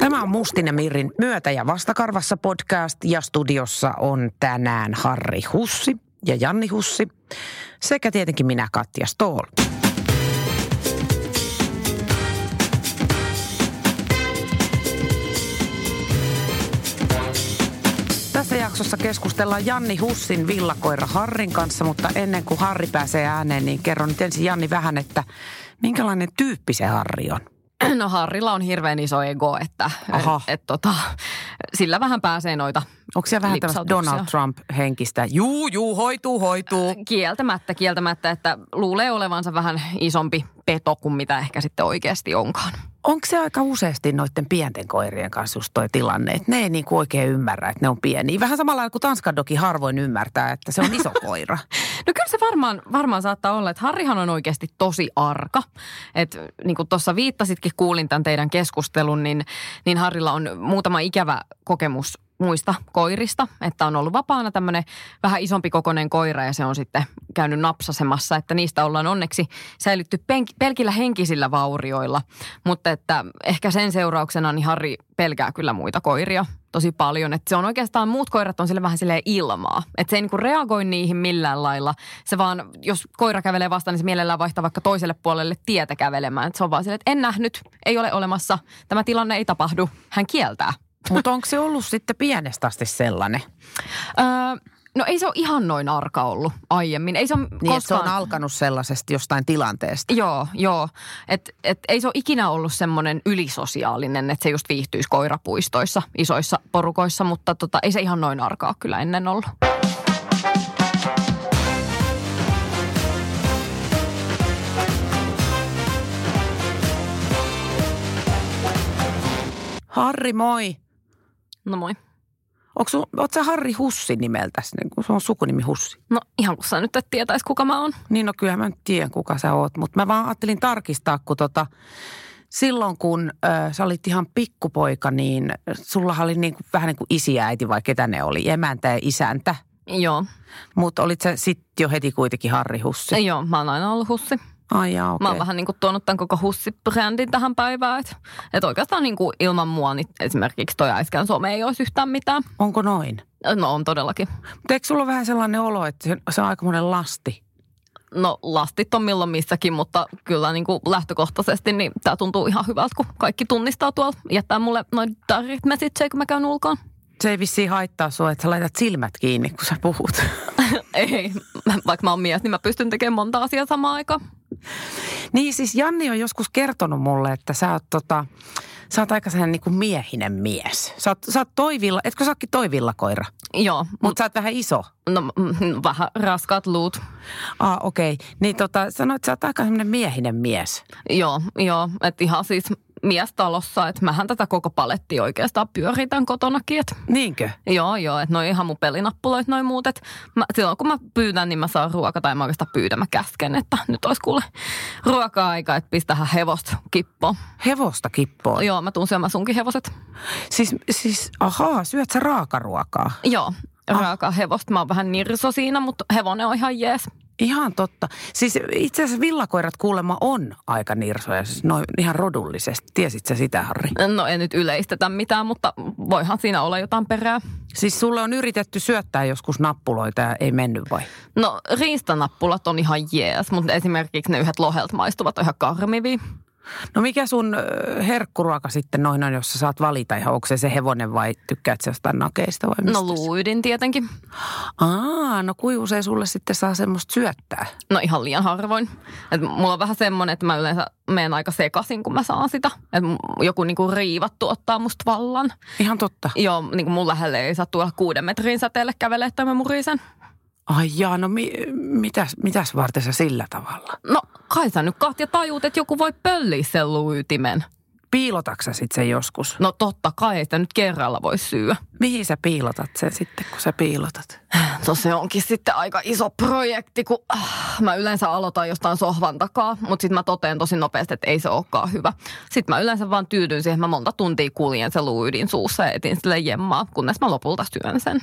Tämä on Mustinen Mirrin myötä- ja vastakarvassa podcast ja studiossa on tänään Harri Hussi ja Janni Hussi sekä tietenkin minä Katja Stoll. Tässä jaksossa keskustellaan Janni Hussin villakoira Harrin kanssa, mutta ennen kuin Harri pääsee ääneen, niin kerron nyt ensin Janni vähän, että minkälainen tyyppi se Harri on? No Harrilla on hirveän iso ego, että Aha. et, et, tota, sillä vähän pääsee noita Onko siellä vähän tämmöistä. Donald Trump-henkistä? Juu, juu, hoituu, hoituu. Kieltämättä, kieltämättä, että luulee olevansa vähän isompi peto kuin mitä ehkä sitten oikeasti onkaan. Onko se aika useasti noiden pienten koirien kanssa just toi tilanne, että ne ei niinku oikein ymmärrä, että ne on pieniä. Vähän samalla kuin Tanskan dogi harvoin ymmärtää, että se on iso koira. No kyllä se varmaan, varmaan saattaa olla, että Harrihan on oikeasti tosi arka. Että niin kuin tuossa viittasitkin, kuulin tämän teidän keskustelun, niin, niin Harrilla on muutama ikävä kokemus muista koirista, että on ollut vapaana tämmöinen vähän isompi kokoinen koira ja se on sitten käynyt napsasemassa, että niistä ollaan onneksi säilytty penk- pelkillä henkisillä vaurioilla, mutta että ehkä sen seurauksena niin Harri pelkää kyllä muita koiria tosi paljon, että se on oikeastaan, muut koirat on sille vähän silleen ilmaa, että se ei niinku reagoi niihin millään lailla, se vaan, jos koira kävelee vastaan, niin se mielellään vaihtaa vaikka toiselle puolelle tietä kävelemään, että se on vaan silleen, että en nähnyt, ei ole olemassa, tämä tilanne ei tapahdu, hän kieltää. Mutta onko se ollut sitten pienestä asti sellainen? Öö, no ei se ole ihan noin arka ollut aiemmin. Ei se ole Niin, että se koskaan... on alkanut sellaisesta jostain tilanteesta. Joo, joo. Et, et ei se ole ikinä ollut semmoinen ylisosiaalinen, että se just viihtyisi koirapuistoissa, isoissa porukoissa, mutta tota, ei se ihan noin arkaa kyllä ennen ollut. Harri, moi. No moi. Onko sun, oot sä Harri Hussi nimeltäsi, niin kun se on sukunimi Hussi? No ihan kun sä nyt et tietäisi, kuka mä oon. Niin no kyllähän mä nyt tiedän, kuka sä oot, mutta mä vaan ajattelin tarkistaa, kun tota, silloin kun ö, sä olit ihan pikkupoika, niin sulla oli niin kuin, vähän niin kuin isi ja äiti vai ketä ne oli, emäntä ja isäntä. Joo. Mutta olit sä sitten jo heti kuitenkin Harri Hussi? Joo, mä oon aina ollut hussi. Ai jaa, okei. Mä oon vähän niin kuin tuonut tämän koko hussibrändin tähän päivään. Että et oikeastaan niin kuin ilman mua niin esimerkiksi toi äiskän some ei olisi yhtään mitään. Onko noin? No on todellakin. Mutta eikö sulla vähän sellainen olo, että se, se on aikamoinen lasti? No lastit on milloin missäkin, mutta kyllä niin kuin lähtökohtaisesti niin tämä tuntuu ihan hyvältä, kun kaikki tunnistaa tuolla. Jättää mulle noin direct message, kun mä käyn ulkoon. Se ei vissiin haittaa sua, että sä laitat silmät kiinni, kun sä puhut. ei, vaikka mä oon mies, niin mä pystyn tekemään monta asiaa samaan aikaan. niin siis Janni on joskus kertonut mulle, että sä oot, tota, sä oot aika sellainen niin kuin miehinen mies. Sä oot, sä oot toivilla, etkö sä ootkin toivillakoira? Joo, Mutta sä oot vähän iso. no, mm, vähän raskaat luut. Ah, okei. Okay. Niin tota, sanoit, että sä oot aika sellainen miehinen mies. Joo, joo, että ihan siis mies talossa, että mähän tätä koko palettia oikeastaan pyöritän kotonakin, että Niinkö? Joo, joo, että noi ihan mun pelinappuloit noin muut. Et mä, silloin kun mä pyydän, niin mä saan ruoka tai mä oikeastaan pyydän, mä käsken, että nyt olisi kuule ruoka-aika, että pistähän hevosta kippoon. Hevosta kippoon. Joo, mä tuun syömään sunkin hevoset. Siis, siis, ahaa, syöt sä raakaruokaa? Joo, ruokaa hevosta. Mä oon vähän nirso siinä, mutta hevonen on ihan jees. Ihan totta. Siis itse asiassa villakoirat kuulemma on aika nirsoja, siis noin ihan rodullisesti. Tiesit sä sitä, Harri? No en nyt yleistetä mitään, mutta voihan siinä olla jotain perää. Siis sulle on yritetty syöttää joskus nappuloita ja ei mennyt vai? No riistanappulat on ihan jees, mutta esimerkiksi ne yhdet lohelta maistuvat on ihan karmivia. No mikä sun herkkuruoka sitten noin on, jos sä saat valita ihan, onko se se hevonen vai tykkäät sä jostain nakeista vai mistä? No luuydin tietenkin. Aa, no kuin usein sulle sitten saa semmoista syöttää? No ihan liian harvoin. Et mulla on vähän semmoinen, että mä yleensä menen aika sekaisin, kun mä saan sitä. Et joku niinku riivattu ottaa musta vallan. Ihan totta. Joo, niinku mun lähelle ei saa tuolla kuuden metrin säteelle kävelee, että mä murisen. Ai jaa, no mi, mitäs, mitäs varten sä sillä tavalla? No kai sä nyt Katja tajuut, että joku voi pölliä sen luuytimen. Piilotaksä sit sen joskus? No totta kai, ei sitä nyt kerralla voi syödä. Mihin sä piilotat sen sitten, kun sä piilotat? No se onkin sitten aika iso projekti, kun äh, mä yleensä aloitan jostain sohvan takaa, mutta sitten mä toteen tosi nopeasti, että ei se olekaan hyvä. Sitten mä yleensä vaan tyydyn siihen, että mä monta tuntia kuljen se luuydin suussa ja etin sille jemmaa, kunnes mä lopulta syön sen.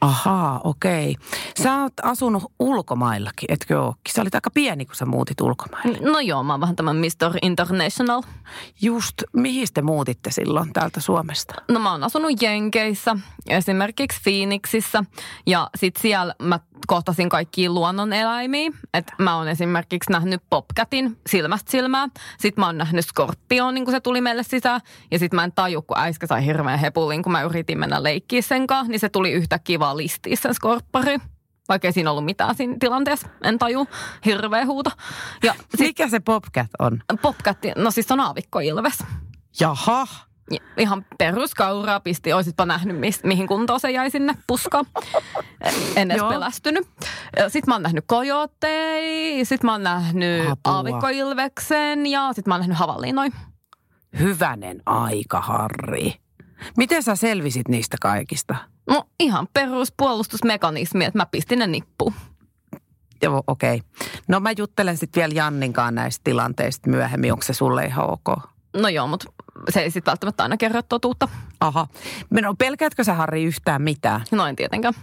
Ahaa, okei. Sä oot asunut ulkomaillakin, etkö ookin? Sä olit aika pieni, kun sä muutit ulkomaille. No joo, mä oon vähän tämän Mr. International. Just, mihin te muutitte silloin täältä Suomesta? No mä oon asunut Jenkeissä, esimerkiksi Phoenixissä ja sit siellä mä kohtasin kaikkia luonnoneläimiä. Et mä oon esimerkiksi nähnyt popcatin silmästä silmää. Sitten mä oon nähnyt skorpionin, kun se tuli meille sisään. Ja sitten mä en taju, kun äiskä sai hirveän hepulin, kun mä yritin mennä leikkiä sen kanssa, niin se tuli yhtäkkiä vaan listiin sen skorppari. Vaikka ei siinä ollut mitään siinä tilanteessa. En taju. Hirveä huuto. Ja sit Mikä se Popcat on? popcat, no siis on aavikkoilves. Jaha. Ja Ihan peruskauraa pisti, oisitpa nähnyt, mis, mihin kuntoon se jäi sinne puskaan. En edes Joo. pelästynyt. Sitten mä oon nähnyt kojootteja, sitten mä oon nähnyt Apua. aavikkoilveksen ja sitten mä oon nähnyt havallinoin. Hyvänen aika, Harri. Miten sä selvisit niistä kaikista? No ihan peruspuolustusmekanismi, että mä pistin ne nippuun. Joo, okei. Okay. No mä juttelen sitten vielä Janninkaan näistä tilanteista myöhemmin. Onko se sulle ihan ok? No joo, mutta se ei sitten välttämättä aina kerro totuutta. Aha. No pelkäätkö sä Harri yhtään mitään? No en tietenkään.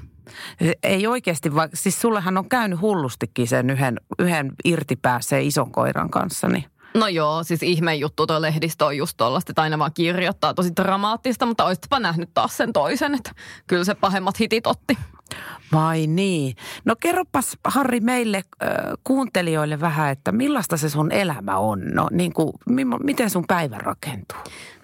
Ei oikeasti, vaikka siis sullehan on käynyt hullustikin sen yhden, yhden irtipäässeen ison koiran kanssa, niin No joo, siis ihme juttu tuo lehdistö on just tollasta, että aina vaan kirjoittaa tosi dramaattista, mutta oisitpa nähnyt taas sen toisen, että kyllä se pahemmat hitit otti. Vai niin? No kerropas Harri meille äh, kuuntelijoille vähän, että millaista se sun elämä on? No niin kuin, miten sun päivä rakentuu?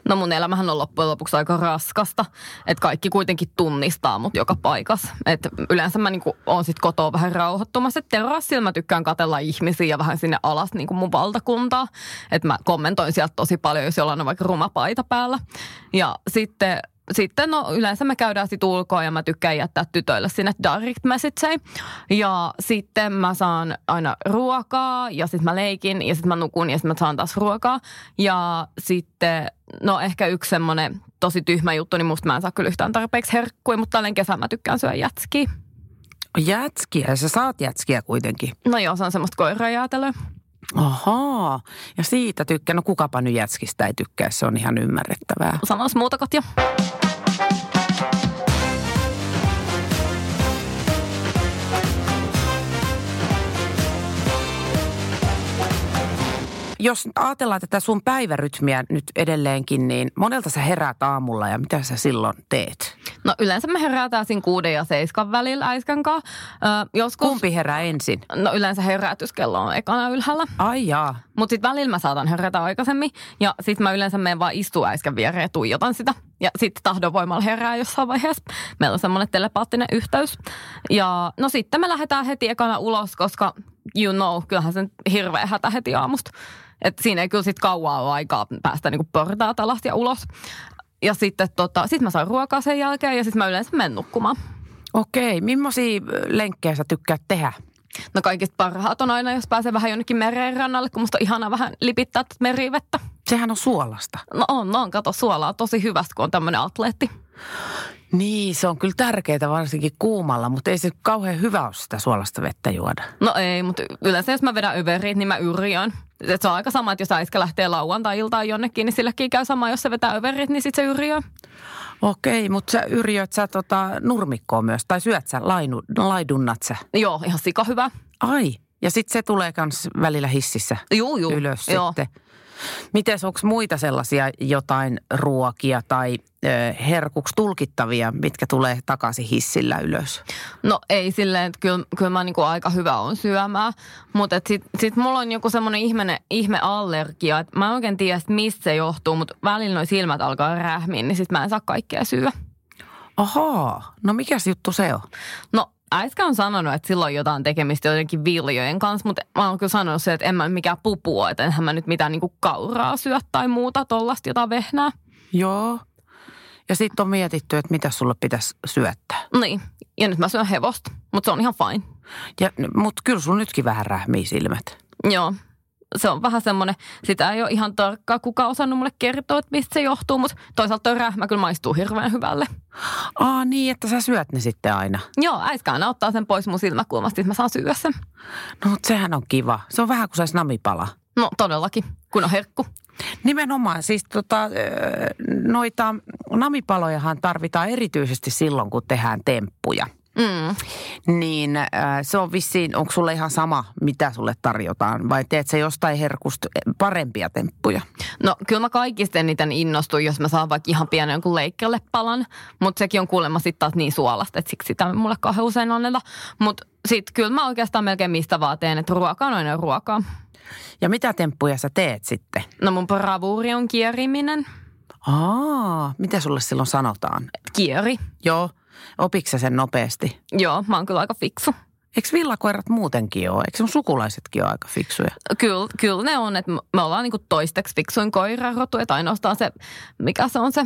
No mun elämähän on loppujen lopuksi aika raskasta, että kaikki kuitenkin tunnistaa mut joka paikassa. Et yleensä mä niinku oon sit kotoa vähän rauhoittumassa. Et terassilla mä tykkään katella ihmisiä ja vähän sinne alas niinku mun valtakuntaa. Että mä kommentoin sieltä tosi paljon, jos jollain on vaikka ruma paita päällä. Ja sitten sitten no yleensä me käydään sit ulkoa ja mä tykkään jättää tytöille sinne direct messagei. Ja sitten mä saan aina ruokaa ja sitten mä leikin ja sitten mä nukun ja sitten mä saan taas ruokaa. Ja sitten no ehkä yksi semmoinen tosi tyhmä juttu, niin musta mä en saa kyllä yhtään tarpeeksi herkkuja, mutta tällä kesän mä tykkään syödä jätskiä. Jätskiä, sä saat jätskiä kuitenkin. No joo, se on semmoista koirajäätelöä. Ahaa, ja siitä tykkää. No kukapa nyt jätskistä ei tykkää, se on ihan ymmärrettävää. Sanois muuta Katja. Jos ajatellaan tätä sun päivärytmiä nyt edelleenkin, niin monelta sä heräät aamulla ja mitä sä silloin teet? No yleensä me herätään siinä kuuden ja seiskan välillä äiskän kanssa. Ö, joskus, Kumpi herää ensin? No yleensä herätyskello on ekana ylhäällä. Ai jaa. Mutta sitten välillä mä saatan herätä aikaisemmin. Ja sitten mä yleensä menen vaan istua äiskän viereen ja tuijotan sitä. Ja sitten tahdonvoimalla herää jossain vaiheessa. Meillä on semmoinen telepaattinen yhteys. Ja no sitten me lähdetään heti ekana ulos, koska you know, kyllähän se nyt hirveä hätä heti aamusta. Et siinä ei kyllä sitten kauaa ole aikaa päästä niinku portaat alas ja ulos. Ja sitten tota, sit mä saan ruokaa sen jälkeen ja sitten mä yleensä menen nukkumaan. Okei, millaisia lenkkejä sä tykkäät tehdä? No kaikista parhaat on aina, jos pääsee vähän jonnekin mereen rannalle, kun musta on ihana vähän lipittää tätä merivettä. Sehän on suolasta. No on, on, kato suolaa tosi hyvästä, kun on tämmöinen atleetti. Niin, se on kyllä tärkeää varsinkin kuumalla, mutta ei se kauhean hyvä ole sitä suolasta vettä juoda. No ei, mutta yleensä jos mä vedän överiin, niin mä yrjön. Et se on aika sama, että jos äiskä lähtee lauantai-iltaan jonnekin, niin silläkin käy sama, jos se vetää överit, niin sit se yrjö. Okei, mutta sä yrjöt sä tota nurmikkoa myös, tai syöt sä, lainu, laidunnat sä. Joo, ihan sika hyvä. Ai, ja sitten se tulee kans välillä hississä Juu, juu. ylös Joo. sitten. Mites, onko muita sellaisia jotain ruokia tai ö, herkuksi tulkittavia, mitkä tulee takaisin hissillä ylös? No ei silleen, että kyllä, kyllä mä niinku aika hyvä on syömään. Mutta sit, sit mulla on joku semmoinen ihme, ihmeallergia, että mä en oikein tiedä, että mistä se johtuu, mutta välillä noi silmät alkaa rähmiä, niin sit mä en saa kaikkea syödä. Ahaa, no mikäs juttu se on? No äiskä on sanonut, että silloin jotain tekemistä jotenkin viljojen kanssa, mutta mä oon kyllä sanonut se, että en mä mikään pupu ole, että enhän mä nyt mitään niinku kauraa syö tai muuta tollasta jotain vehnää. Joo. Ja sitten on mietitty, että mitä sulle pitäisi syöttää. Niin, ja nyt mä syön hevosta, mutta se on ihan fine. Ja, mutta kyllä sun nytkin vähän rähmii silmät. Joo, se on vähän semmoinen, sitä ei ole ihan tarkkaa kuka osannut mulle kertoa, että mistä se johtuu, mutta toisaalta toi rähmä kyllä maistuu hirveän hyvälle. Aa niin, että sä syöt ne sitten aina. Joo, äiskä aina ottaa sen pois mun silmäkulmasta, että mä saan syödä sen. No sehän on kiva. Se on vähän kuin saisi namipala. No todellakin, kun on herkku. Nimenomaan, siis tota, noita namipalojahan tarvitaan erityisesti silloin, kun tehdään temppuja. Mm. Niin äh, se on vissiin, onko sulle ihan sama, mitä sulle tarjotaan, vai teet se jostain herkusta parempia temppuja? No kyllä mä kaikista eniten innostun, jos mä saan vaikka ihan pienen jonkun leikkelle palan, mutta sekin on kuulemma sitten taas niin suolasta, että siksi sitä mulle kauhean usein anneta. Mutta sitten kyllä mä oikeastaan melkein mistä vaan teen, että ruoka on aina ruokaa. Ja mitä temppuja sä teet sitten? No mun bravuuri on kieriminen. Aa, mitä sulle silloin sanotaan? Kieri. Joo, opiksa sen nopeasti? Joo, mä oon kyllä aika fiksu. Eikö villakoirat muutenkin ole? Eikö sun sukulaisetkin ole aika fiksuja? Kyllä, kyllä ne on, että me ollaan niinku toisteksi fiksuin koirarotu, että ainoastaan se, mikä se on se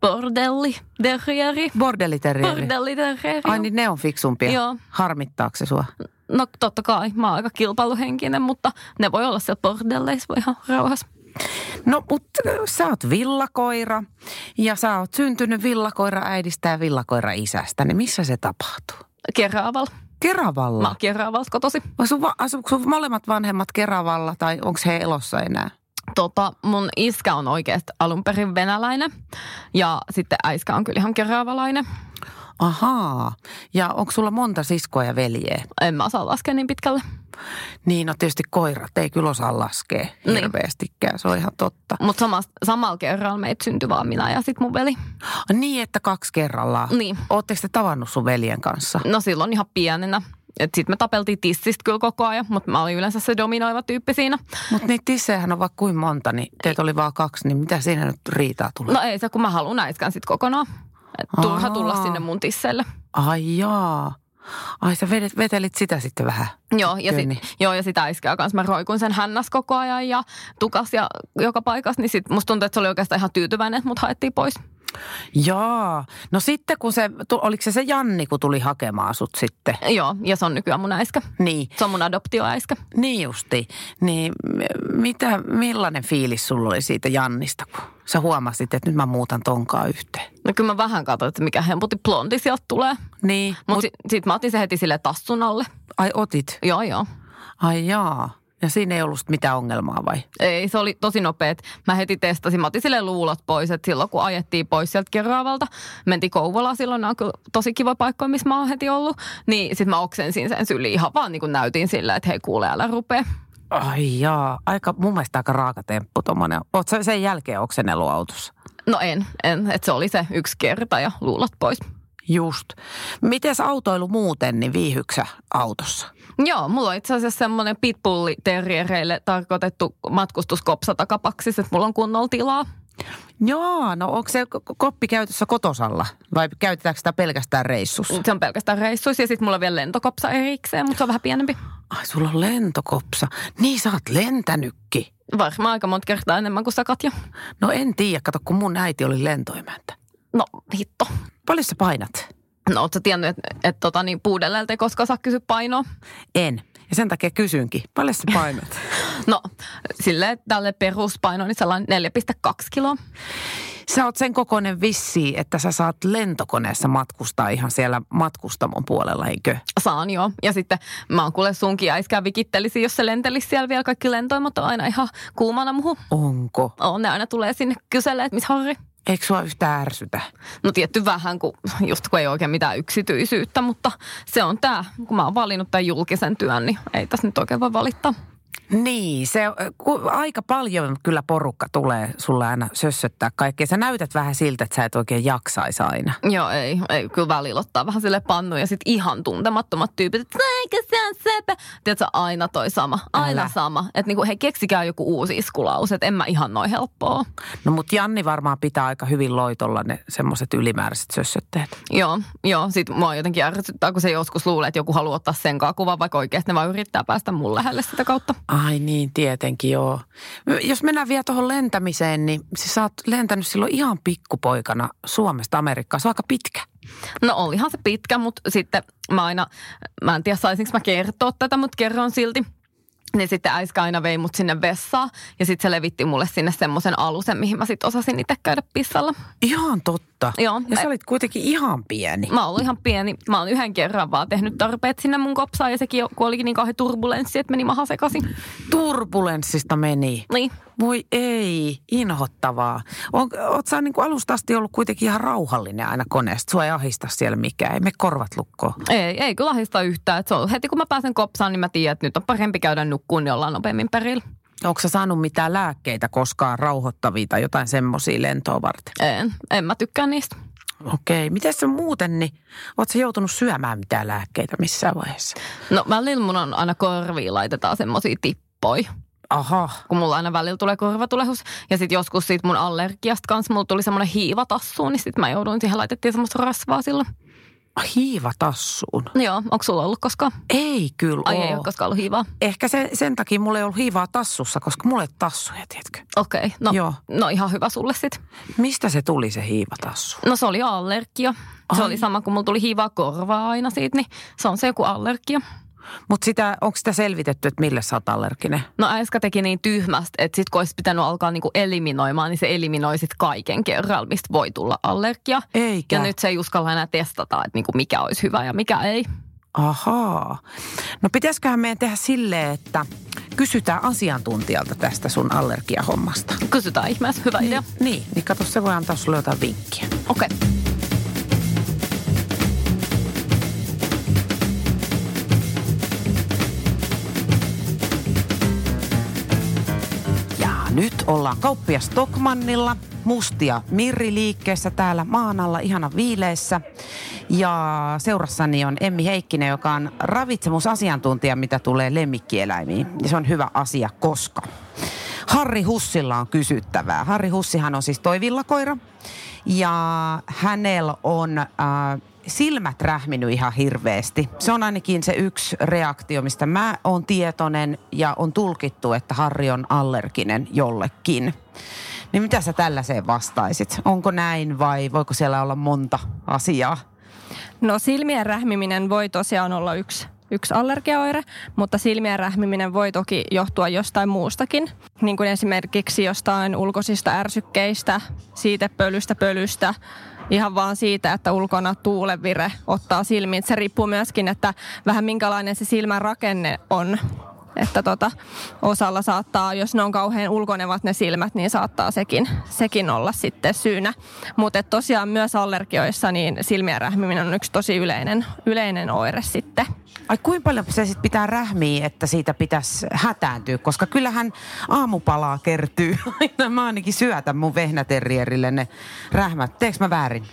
bordelli terrieri. Bordelliterrieri. Bordelliterrieri. Ai niin ne on fiksumpia? Joo. Harmittaako se sua? No totta kai, mä oon aika kilpailuhenkinen, mutta ne voi olla siellä bordelleissa voi ihan rauhassa. No, mutta sä oot villakoira ja sä oot syntynyt villakoira äidistä ja villakoira isästä, niin missä se tapahtuu? Keravalla. Keravalla? Mä oon Keravalta kotosi. Asuuko sun molemmat vanhemmat Keravalla tai onko he elossa enää? Tota, mun iskä on oikeasti alun perin venäläinen ja sitten äiskä on kyllä ihan keravalainen. Ahaa. Ja onko sulla monta siskoa ja veljeä? En mä osaa laskea niin pitkälle. Niin, no tietysti koirat ei kyllä osaa laskea Niin. hirveästikään, se on ihan totta. Mutta samalla kerralla meitä syntyi vaan minä ja sitten mun veli. Niin, että kaksi kerrallaan. Niin. Ootteko te tavannut sun veljen kanssa? No silloin ihan pienenä. Sitten me tapeltiin tissistä kyllä koko ajan, mutta mä olin yleensä se dominoiva tyyppi siinä. Mutta niitä tissejähän on vaikka kuin monta, niin teitä oli vaan kaksi, niin mitä siinä nyt riitaa tulee? No ei se, kun mä haluan äiskän sitten kokonaan. Turha Aa. tulla sinne mun tisseille. Ai jaa. Ai sä vedet, vetelit sitä sitten vähän. Joo, ja, sit, joo, ja sitä äiskeä kanssa mä roikun sen hännäs koko ajan ja tukas ja joka paikassa, niin sit musta tuntuu, että se oli oikeastaan ihan tyytyväinen, että mut haettiin pois. Jaa. No sitten kun se, oliko se se Janni, kun tuli hakemaan sut sitten? Joo, ja se on nykyään mun äiskä. Niin. Se on mun adoptioäiskä. Niin justi. Niin mitä, millainen fiilis sulla oli siitä Jannista, kun sä huomasit, että nyt mä muutan tonkaa yhteen? No kyllä mä vähän katsoin, että mikä hemputi blondi sieltä tulee. Niin. Mutta Mut, sit, sit mä otin se heti sille tassun alle. Ai otit? Joo, joo. Ai jaa. Ja siinä ei ollut sit mitään ongelmaa vai? Ei, se oli tosi nopea. että Mä heti testasin, mä otin sille luulot pois, että silloin kun ajettiin pois sieltä Keraavalta, mentiin Kouvolaan silloin, on kyllä tosi kiva paikka, missä mä oon heti ollut, niin sitten mä oksensin sen syliin ihan vaan niin kuin näytin sillä, että hei kuule, älä rupee. Ai jaa. Aika, mun mielestä aika raaka temppu tommonen. Oot sä sen jälkeen oksennellut autossa? No en, en että se oli se yksi kerta ja luulot pois. Just. Mites autoilu muuten, niin viihyksä autossa? Joo, mulla on itse asiassa semmoinen pitbulli terriereille tarkoitettu matkustuskopsa takapaksis, että mulla on kunnolla tilaa. Joo, no onko se koppi käytössä kotosalla vai käytetäänkö sitä pelkästään reissussa? Se on pelkästään reissuissa ja sitten mulla on vielä lentokopsa erikseen, mutta se on vähän pienempi. Ai, sulla on lentokopsa. Niin, sä oot lentänytkin. Varmaan aika monta kertaa enemmän kuin sä Katja. No en tiedä, kato kun mun äiti oli lentoimäntä. No hitto. Paljon sä painat? No ootko tiennyt, että et, tota, niin puudellelta ei koskaan saa kysyä painoa? En. Ja sen takia kysynkin. Paljon sä painat? No silleen tälle peruspaino niin sellainen 4,2 kiloa. sä oot sen kokoinen vissi, että sä saat lentokoneessa matkustaa ihan siellä matkustamon puolella, eikö? Saan joo. Ja sitten mä oon kuule sunkin äiskää vikittelisi, jos se lentelisi siellä vielä. Kaikki lentoimat on aina ihan kuumana muhu. Onko? On, ne aina tulee sinne kyselee, että missä Harri. Eikö sua yhtään ärsytä? No tietty vähän, kun, just kun ei oikein mitään yksityisyyttä, mutta se on tämä, kun mä oon valinnut tämän julkisen työn, niin ei tässä nyt oikein voi valittaa. Niin, se, ku, aika paljon kyllä porukka tulee sulle aina sössöttää kaikkea. Sä näytät vähän siltä, että sä et oikein jaksaisi aina. Joo, ei, ei kyllä välillä ottaa vähän sille pannu ja sitten ihan tuntemattomat tyypit, että eikö se on sepä. Tiedätkö, aina toi sama, aina Älä. sama. Että niinku, hei keksikää joku uusi iskulause, että en mä ihan noin helppoa. No mut Janni varmaan pitää aika hyvin loitolla ne semmoiset ylimääräiset sössötteet. Joo, joo, sit mua jotenkin ärsyttää, kun se joskus luulee, että joku haluaa ottaa sen kuvan, vaikka oikeasti ne vaan yrittää päästä mun lähelle sitä kautta. Ai niin, tietenkin joo. Jos mennään vielä tuohon lentämiseen, niin siis sä oot lentänyt silloin ihan pikkupoikana Suomesta Amerikkaan. Se on aika pitkä. No olihan se pitkä, mutta sitten mä aina, mä en tiedä saisinko mä kertoa tätä, mutta kerron silti. Niin sitten äiskä aina vei mut sinne vessaan ja sitten se levitti mulle sinne semmoisen alusen, mihin mä sitten osasin itse käydä pissalla. Ihan totta. Joo. Ja sä olit kuitenkin ihan pieni. Mä oon ihan pieni. Mä oon yhden kerran vaan tehnyt tarpeet sinne mun kopsaan ja sekin kun olikin niin kauhean turbulenssi, että meni maha sekaisin. Turbulenssista meni. Niin. Voi ei, inhottavaa. On, oot sä niin kuin alusta asti ollut kuitenkin ihan rauhallinen aina koneesta. Sua ei ahista siellä mikään, ei me korvat lukkoon. Ei, ei kyllä ahista yhtään. Et se on, heti kun mä pääsen kopsaan, niin mä tiedän, että nyt on parempi käydä nukkuun, niin ollaan nopeammin perillä. Onko sä saanut mitään lääkkeitä koskaan rauhoittavia tai jotain semmoisia lentoa varten? En, en mä tykkää niistä. Okei, miten se muuten, niin oot sä joutunut syömään mitään lääkkeitä missään vaiheessa? No välillä mun on aina korviin laitetaan semmosia tippoja. Aha, kun mulla aina välillä tulee korvatulehus. Ja sitten joskus siitä mun allergiasta kanssa mulla tuli semmoinen hiivatassu, niin sitten mä jouduin siihen laitettiin semmoista rasvaa silloin. hiivatassuun. Joo, onko sulla ollut koskaan? Ei kyllä Ai oo. ei ole koskaan ollut hiivaa. Ehkä se, sen takia mulla ei ollut hiivaa tassussa, koska mulla ei ole tassuja, tiedätkö? Okei, okay, no, Joo. no ihan hyvä sulle sit. Mistä se tuli se hiivatassu? No se oli allergia. Se Ai. oli sama, kun mulla tuli hiivaa korvaa aina siitä, niin se on se joku allergia. Mutta sitä, onko sitä selvitetty, että millä sä oot allerginen? No äsken teki niin tyhmästi, että sit kun olisi pitänyt alkaa niinku eliminoimaan, niin se eliminoi sit kaiken kerralla, mistä voi tulla allergia. Eikä. Ja nyt se ei uskalla enää testata, että niinku mikä olisi hyvä ja mikä ei. Ahaa. No pitäisiköhän meidän tehdä silleen, että kysytään asiantuntijalta tästä sun allergiahommasta. Kysytään ihmeessä, hyvä idea. Niin, niin, niin kato, se voi antaa sulle jotain vinkkiä. Okei. Okay. Nyt ollaan kauppia Stockmannilla, mustia Mirri liikkeessä täällä maan alla ihana viileessä. Ja seurassani on Emmi Heikkinen, joka on ravitsemusasiantuntija, mitä tulee lemmikkieläimiin. Ja se on hyvä asia, koska Harri Hussilla on kysyttävää. Harri Hussihan on siis toi villakoira. Ja hänellä on äh, silmät rähminyt ihan hirveästi. Se on ainakin se yksi reaktio, mistä mä oon tietoinen ja on tulkittu, että Harri on allerginen jollekin. Niin mitä sä tällaiseen vastaisit? Onko näin vai voiko siellä olla monta asiaa? No silmien rähmiminen voi tosiaan olla yksi, yksi allergiaoire, mutta silmien rähmiminen voi toki johtua jostain muustakin. Niin kuin esimerkiksi jostain ulkoisista ärsykkeistä, siitepölystä, pölystä, ihan vaan siitä, että ulkona tuulevire ottaa silmiin. Se riippuu myöskin, että vähän minkälainen se silmän rakenne on. Että tota, osalla saattaa, jos ne on kauhean ulkonevat ne silmät, niin saattaa sekin, sekin olla sitten syynä. Mutta tosiaan myös allergioissa niin silmien rähmiminen on yksi tosi yleinen, yleinen oire sitten. Ai kuinka paljon se sitten pitää rähmiä, että siitä pitäisi hätääntyä? Koska kyllähän aamupalaa kertyy. Aina mä ainakin syötän mun vehnäterrierille ne rähmät. Teekö mä väärin?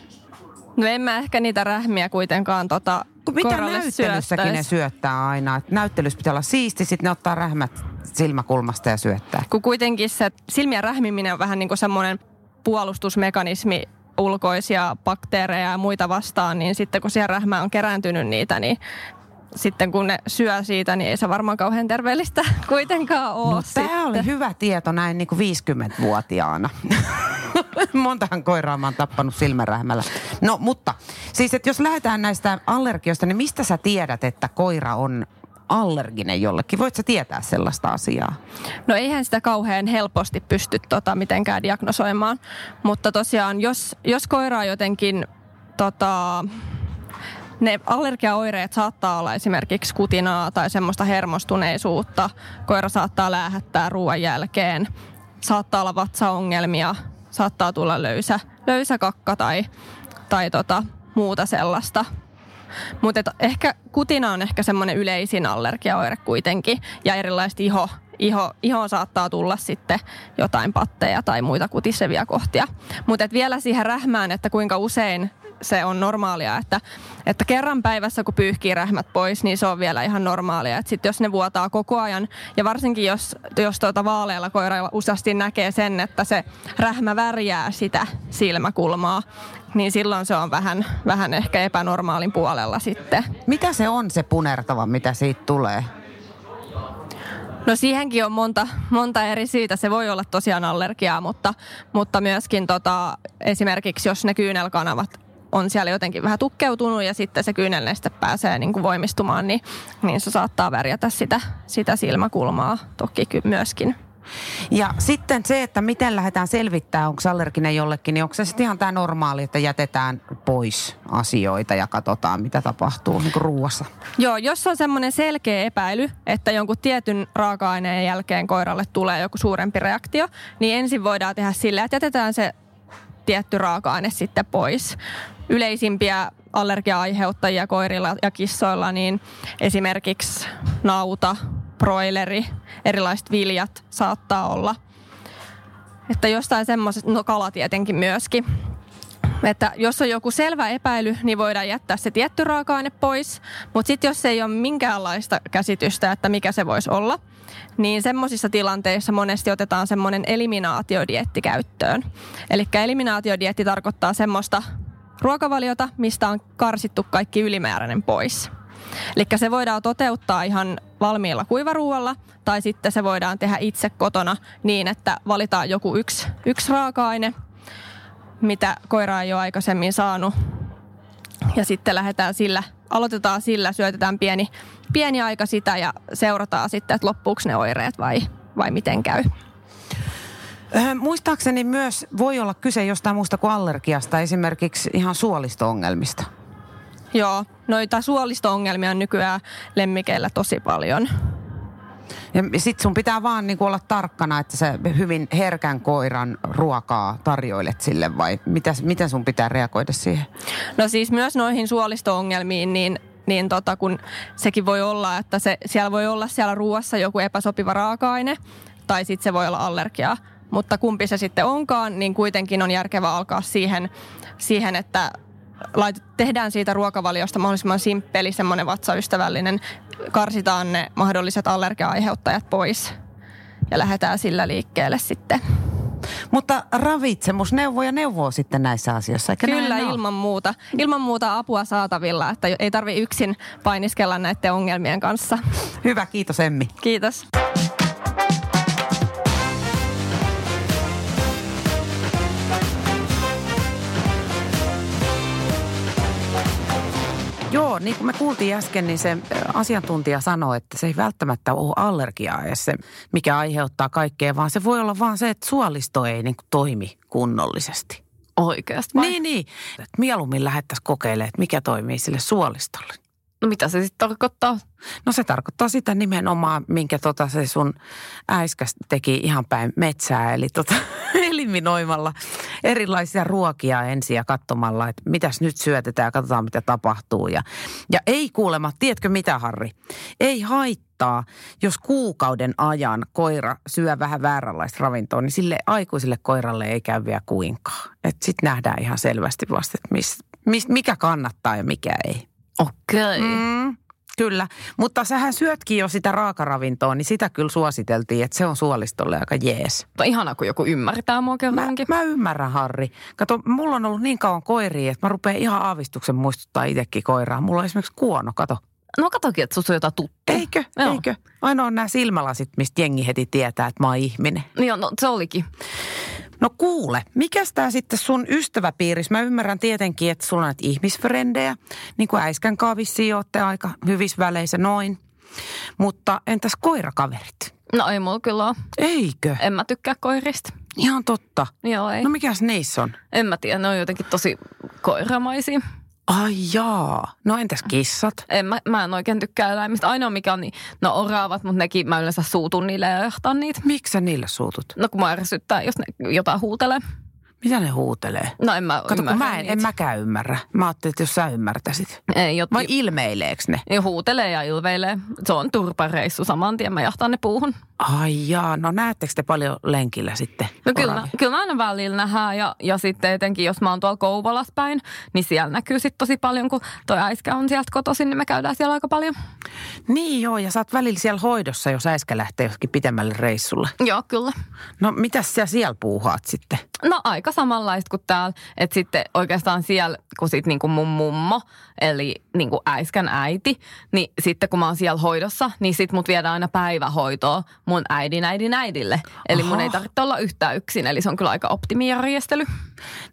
No en mä ehkä niitä rähmiä kuitenkaan tota Kun mitä näyttelyssäkin ne syöttää aina. Et näyttelyssä pitää olla siisti, sitten ne ottaa rähmät silmäkulmasta ja syöttää. Kun kuitenkin se silmien rähmiminen on vähän niin kuin semmoinen puolustusmekanismi ulkoisia bakteereja ja muita vastaan, niin sitten kun siellä rähmä on kerääntynyt niitä, niin sitten kun ne syö siitä, niin ei se varmaan kauhean terveellistä kuitenkaan ole No tämä oli hyvä tieto näin niin kuin 50-vuotiaana. Montahan koiraa mä oon tappanut silmärähmällä. No mutta, siis että jos lähdetään näistä allergioista, niin mistä sä tiedät, että koira on allerginen jollekin? Voit sä tietää sellaista asiaa? No eihän sitä kauhean helposti pysty tota, mitenkään diagnosoimaan, mutta tosiaan jos, jos koira jotenkin tota, ne allergiaoireet saattaa olla esimerkiksi kutinaa tai semmoista hermostuneisuutta. Koira saattaa läähättää ruoan jälkeen. Saattaa olla vatsaongelmia. Saattaa tulla löysä, löysä kakka tai, tai tota, muuta sellaista. Mutta ehkä kutina on ehkä semmoinen yleisin allergiaoire kuitenkin. Ja erilaiset iho, iho, ihoon saattaa tulla sitten jotain patteja tai muita kutisevia kohtia. Mutta vielä siihen rähmään, että kuinka usein se on normaalia, että, että kerran päivässä kun pyyhkii rähmät pois, niin se on vielä ihan normaalia. Että sit jos ne vuotaa koko ajan, ja varsinkin jos, jos tuota vaalealla koiralla useasti näkee sen, että se rähmä värjää sitä silmäkulmaa, niin silloin se on vähän, vähän ehkä epänormaalin puolella sitten. Mitä se on se punertava, mitä siitä tulee? No siihenkin on monta, monta eri syytä. Se voi olla tosiaan allergiaa, mutta, mutta myöskin tota, esimerkiksi jos ne kyynelkanavat on siellä jotenkin vähän tukkeutunut ja sitten se kyynelneste pääsee niin kuin voimistumaan, niin, niin se saattaa värjätä sitä, sitä silmäkulmaa toki myöskin. Ja sitten se, että miten lähdetään selvittämään, onko allerginen jollekin, niin onko se sitten ihan tämä normaali, että jätetään pois asioita ja katsotaan, mitä tapahtuu niin kuin ruuassa? Joo, jos on semmoinen selkeä epäily, että jonkun tietyn raaka-aineen jälkeen koiralle tulee joku suurempi reaktio, niin ensin voidaan tehdä sillä, että jätetään se tietty raaka-aine sitten pois. Yleisimpiä allergia-aiheuttajia koirilla ja kissoilla, niin esimerkiksi nauta, broileri, erilaiset viljat saattaa olla. Että jostain semmoisesta, no kala tietenkin myöskin. Että jos on joku selvä epäily, niin voidaan jättää se tietty raaka-aine pois. Mutta sitten jos ei ole minkäänlaista käsitystä, että mikä se voisi olla, niin semmoisissa tilanteissa monesti otetaan semmoinen eliminaatiodietti käyttöön. Eli eliminaatiodietti tarkoittaa semmoista ruokavaliota, mistä on karsittu kaikki ylimääräinen pois. Eli se voidaan toteuttaa ihan valmiilla kuivaruualla tai sitten se voidaan tehdä itse kotona niin, että valitaan joku yksi, yksi raaka-aine, mitä koira ei ole aikaisemmin saanut. Ja sitten lähdetään sillä, aloitetaan sillä, syötetään pieni, pieni aika sitä ja seurataan sitten, että loppuuko ne oireet vai, vai miten käy. Öö, muistaakseni myös voi olla kyse jostain muusta kuin allergiasta, esimerkiksi ihan suolisto-ongelmista. Joo, noita suolisto-ongelmia on nykyään lemmikeillä tosi paljon. Ja sit sun pitää vaan niin olla tarkkana, että sä hyvin herkän koiran ruokaa tarjoilet sille vai mitä, miten sun pitää reagoida siihen? No siis myös noihin suolisto-ongelmiin, niin niin tota, kun sekin voi olla, että se, siellä voi olla siellä ruoassa joku epäsopiva raaka-aine tai sitten se voi olla allergiaa. Mutta kumpi se sitten onkaan, niin kuitenkin on järkevää alkaa siihen, siihen että lait, tehdään siitä ruokavaliosta mahdollisimman simppeli, semmoinen vatsaystävällinen. Karsitaan ne mahdolliset allergia-aiheuttajat pois ja lähdetään sillä liikkeelle sitten. Mutta ravitsemusneuvoja neuvoo sitten näissä asioissa, eikä Kyllä, ilman muuta. Ilman muuta apua saatavilla, että ei tarvi yksin painiskella näiden ongelmien kanssa. Hyvä, kiitos Emmi. Kiitos. Joo, niin kuin me kuultiin äsken, niin se asiantuntija sanoi, että se ei välttämättä ole allergiaa ja se, mikä aiheuttaa kaikkea, vaan se voi olla vaan se, että suolisto ei niin kuin toimi kunnollisesti. Oikeasti vai? Niin, niin. Et mieluummin lähettäisiin kokeilemaan, että mikä toimii sille suolistolle. No mitä se sitten tarkoittaa? No se tarkoittaa sitä nimenomaan, minkä tota se sun äiskäs teki ihan päin metsää. Eli tota, eliminoimalla erilaisia ruokia ensin ja katsomalla, että mitäs nyt syötetään ja katsotaan mitä tapahtuu. Ja, ja ei kuulema, tiedätkö mitä Harri? Ei haittaa, jos kuukauden ajan koira syö vähän vääränlaista ravintoa, niin sille aikuiselle koiralle ei käy vielä kuinkaan. Sitten nähdään ihan selvästi vasta, että mis, mis, mikä kannattaa ja mikä ei. Okei. Okay. Mm, kyllä, mutta sähän syötkin jo sitä raakaravintoa, niin sitä kyllä suositeltiin, että se on suolistolle aika jees. No ihana, kun joku ymmärtää mua kerrankin. Mä, mä ymmärrän, Harri. Kato, mulla on ollut niin kauan koiria, että mä rupean ihan aavistuksen muistuttaa itsekin koiraa. Mulla on esimerkiksi kuono, kato. No katokin, että susta on jotain tuttua. Eikö? Joo. Eikö? Ainoa on nämä silmälasit, mistä jengi heti tietää, että mä oon ihminen. Joo, no se olikin. No kuule, mikä tämä sitten sun ystäväpiiris? Mä ymmärrän tietenkin, että sulla on näitä ihmisfrendejä, niin kuin äiskän kavissi olette aika hyvissä väleissä noin. Mutta entäs koirakaverit? No ei mulla kyllä ole. Eikö? En mä tykkää koirista. Ihan totta. Joo, ei. No mikäs niissä on? En mä tiedä, ne on jotenkin tosi koiramaisia. Ai jaa. No entäs kissat? En, mä, mä en oikein tykkää eläimistä. Ainoa mikä on, niin, no oraavat, mutta nekin mä yleensä suutun niille ja johtan niitä. Miksi sä niille suutut? No kun mä ärsyttää, jos ne jotain huutelee. Mitä ne huutelee? No en mä Kato, kun mä en, en mäkään ymmärrä. Mä ajattelin, että jos sä ymmärtäisit. Ei, jot, Vai ilmeileeks ne? Ne huutelee ja ilveilee. Se on turpareissu saman tien. Mä jahtaan ne puuhun. Ai jaa, no näettekö te paljon lenkillä sitten? No kyllä, kyllä aina välillä nähdään ja, ja sitten etenkin jos mä oon tuolla Kouvolas päin, niin siellä näkyy sitten tosi paljon, kun toi äiskä on sieltä kotoisin, niin me käydään siellä aika paljon. Niin joo, ja sä oot välillä siellä hoidossa, jos äiskä lähtee joskin pitemmälle reissulle. Joo, kyllä. No mitäs sä siellä puuhaat sitten? No aika samanlaista kuin täällä, että sitten oikeastaan siellä, kun sit niin kuin mun mummo, eli niin kuin äiskän äiti, niin sitten kun mä oon siellä hoidossa, niin sit mut viedään aina päivähoitoa mun äidin äidin äidille. Eli mun Aha. ei tarvitse olla yhtään yksin, eli se on kyllä aika optimijärjestely.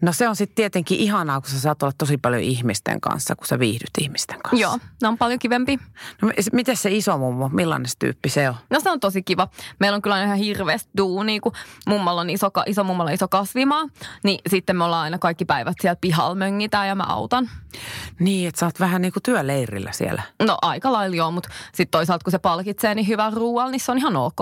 No se on sitten tietenkin ihanaa, kun sä saat olla tosi paljon ihmisten kanssa, kun sä viihdyt ihmisten kanssa. Joo, ne on paljon kivempi. No, miten se iso mummo, millainen se tyyppi se on? No se on tosi kiva. Meillä on kyllä ihan hirveästi duunia, kun mummalla on iso, iso, mummalla on iso kasvimaa. Niin sitten me ollaan aina kaikki päivät siellä pihalla möngitään ja mä autan. Niin, että sä oot vähän niin kuin työleirillä siellä. No aika lailla joo, mutta sitten toisaalta kun se palkitsee niin hyvän ruoalla, niin se on ihan ok.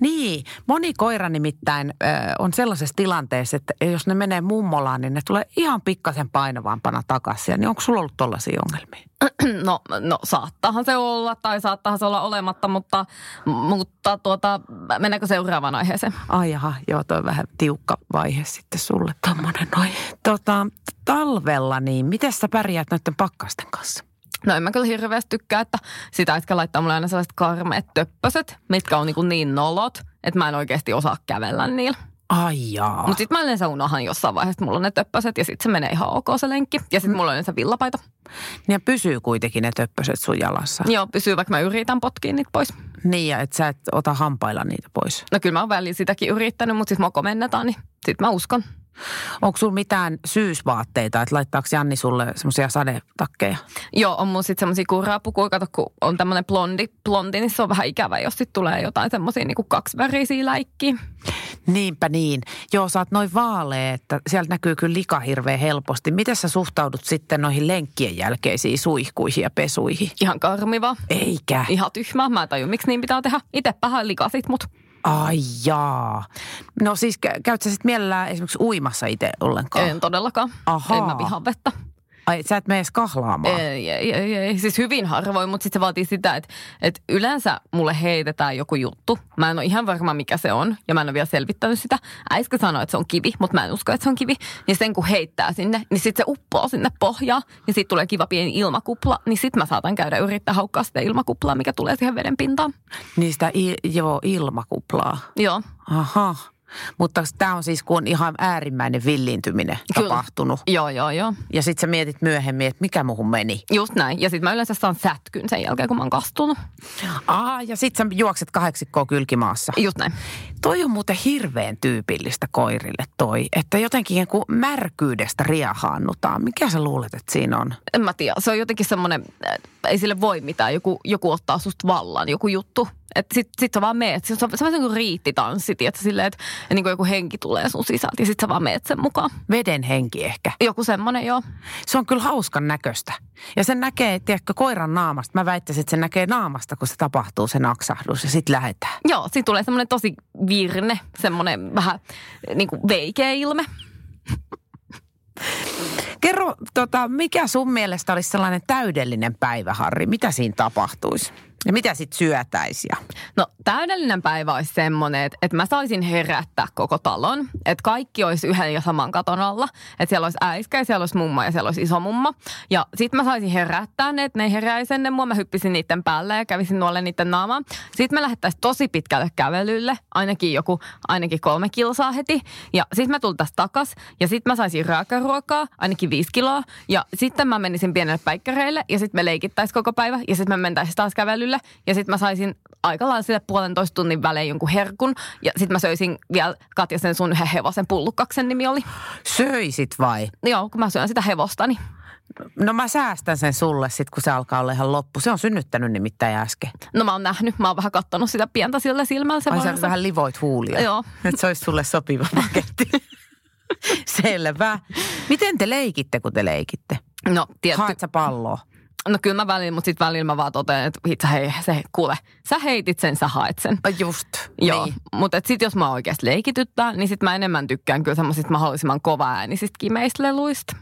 Niin, moni koira nimittäin ö, on sellaisessa tilanteessa, että jos ne menee mummolaan, niin ne tulee ihan pikkasen painavampana takaisin. Niin onko sulla ollut tollaisia ongelmia? No, no saattaahan se olla tai saattaahan se olla olematta, mutta, mutta tuota, mennäänkö seuraavaan aiheeseen? Ai jaha, joo, toi on vähän tiukka vaihe sitten sulle tommonen noin. Tota, talvella niin, miten sä pärjäät noiden pakkasten kanssa? No en mä kyllä hirveästi tykkää, että sitä äsken laittaa mulle aina sellaiset karmeet töppöset, mitkä on niin, niin nolot, että mä en oikeasti osaa kävellä niillä. Ai jaa. Mutta sitten mä yleensä unohan jossain vaiheessa, että mulla on ne töppöset ja sitten se menee ihan ok se lenkki. Ja sitten mulla on yleensä villapaita. Niin pysyy kuitenkin ne töppöset sun jalassa. Joo, pysyy vaikka mä yritän potkia niitä pois. Niin, ja et sä et ota hampailla niitä pois. No kyllä mä oon välillä sitäkin yrittänyt, mutta sitten mua komennetaan, niin sitten mä uskon. Onko sulla mitään syysvaatteita, että laittaako Janni sulle semmoisia sadetakkeja? Joo, on mun sitten semmosia kuraapukuja, kato kun on tämmönen blondi, blondi, niin se on vähän ikävä, jos sitten tulee jotain semmosia niinku kaksivärisiä läikkiä. Niinpä niin. Joo, sä oot noin vaalea, että sieltä näkyy kyllä lika hirveän helposti. Miten sä suhtaudut sitten noihin lenkkien jälkeisiin suihkuihin ja pesuihin? Ihan karmiva. Eikä. Ihan tyhmää. Mä en taju, miksi niin pitää tehdä. Itse vähän likasit mut. Ai jaa. No siis kä- käyt sä sitten mielellään esimerkiksi uimassa itse ollenkaan? En todellakaan. Ahaa. En mä vihaa vettä. Ai sä et mene edes kahlaamaan? Ei, ei, ei, ei. Siis hyvin harvoin, mutta sitten se vaatii sitä, että, että yleensä mulle heitetään joku juttu. Mä en ole ihan varma, mikä se on, ja mä en ole vielä selvittänyt sitä. Äiskä sanoi, että se on kivi, mutta mä en usko, että se on kivi. Niin sen kun heittää sinne, niin sitten se uppoo sinne pohjaan, niin sitten tulee kiva pieni ilmakupla. Niin sitten mä saatan käydä yrittää haukkaa sitä ilmakuplaa, mikä tulee siihen veden pintaan. Niistä i- joo, ilmakuplaa. Joo, Aha. Mutta tämä on siis, kun on ihan äärimmäinen villiintyminen Kyllä. tapahtunut. joo, joo, joo. Ja sitten sä mietit myöhemmin, että mikä muhun meni. Just näin. Ja sitten mä yleensä saan sätkyn sen jälkeen, kun mä oon kastunut. Aa, ja sitten sä juokset kahdeksikkoa kylkimaassa. Just näin. Toi on muuten hirveän tyypillistä koirille toi, että jotenkin kun märkyydestä riehaannutaan. Mikä sä luulet, että siinä on? En mä tiedä. Se on jotenkin semmoinen, äh, ei sille voi mitään. Joku, joku ottaa susta vallan, joku juttu. Että sit, sit sä vaan meet. Se on, se on vähän niin kuin riittitanssi, tiedätkö, silleen, että niin kuin joku henki tulee sun sisältä ja sit sä vaan meet sen mukaan. Veden henki ehkä. Joku semmoinen, joo. Se on kyllä hauskan näköistä. Ja sen näkee, tiedätkö, koiran naamasta. Mä väittäisin, että se näkee naamasta, kun se tapahtuu, se naksahdus ja sitten lähetään. Joo, siitä tulee semmoinen tosi virne, semmoinen vähän niin kuin veikeä ilme. Kerro, tota, mikä sun mielestä olisi sellainen täydellinen päivä, Harri? Mitä siinä tapahtuisi? Ja mitä sitten syötäisi? Ja... No täydellinen päivä olisi semmoinen, että, että mä saisin herättää koko talon. Että kaikki olisi yhden ja saman katon alla. Että siellä olisi äiskä ja siellä olisi mummo ja siellä olisi isomummo. Ja sitten mä saisin herättää ne, että ne heräisi ennen mua. Mä hyppisin niiden päälle ja kävisin nuolle niiden naamaan. Sitten me lähettäisiin tosi pitkälle kävelylle. Ainakin joku, ainakin kolme kilsaa heti. Ja sitten me tultaisiin takas. Ja sitten mä saisin raakaruokaa, ainakin viisi kiloa. Ja sitten mä menisin pienelle päikkäreille ja sitten me leikittäisiin koko päivä. Ja sitten me mentäisiin taas kävelylle. Ja sitten mä saisin aika lailla sille puolentoista tunnin välein jonkun herkun. Ja sitten mä söisin vielä Katja sen sun yhden hevosen pullukkaksen nimi oli. Söisit vai? Joo, kun mä syön sitä hevostani. No mä säästän sen sulle sitten, kun se alkaa olla ihan loppu. Se on synnyttänyt nimittäin äsken. No mä oon nähnyt, mä oon vähän kattonut sitä pientä sillä silmällä. Se Ai sä vähän livoit huulia. Joo. Että se olisi sulle sopiva paketti. Selvä. Miten te leikitte, kun te leikitte? No, tietty. Haet sä palloa? No kyllä mä välillä, mutta sitten välillä mä vaan totean, että itse hei, se, kuule, sä heitit sen, sä haet sen. Just. Joo, Niin. mutta sitten jos mä oikeasti leikityttää, niin sitten mä enemmän tykkään kyllä semmoisista mahdollisimman kova äänisistä kimeisleluista.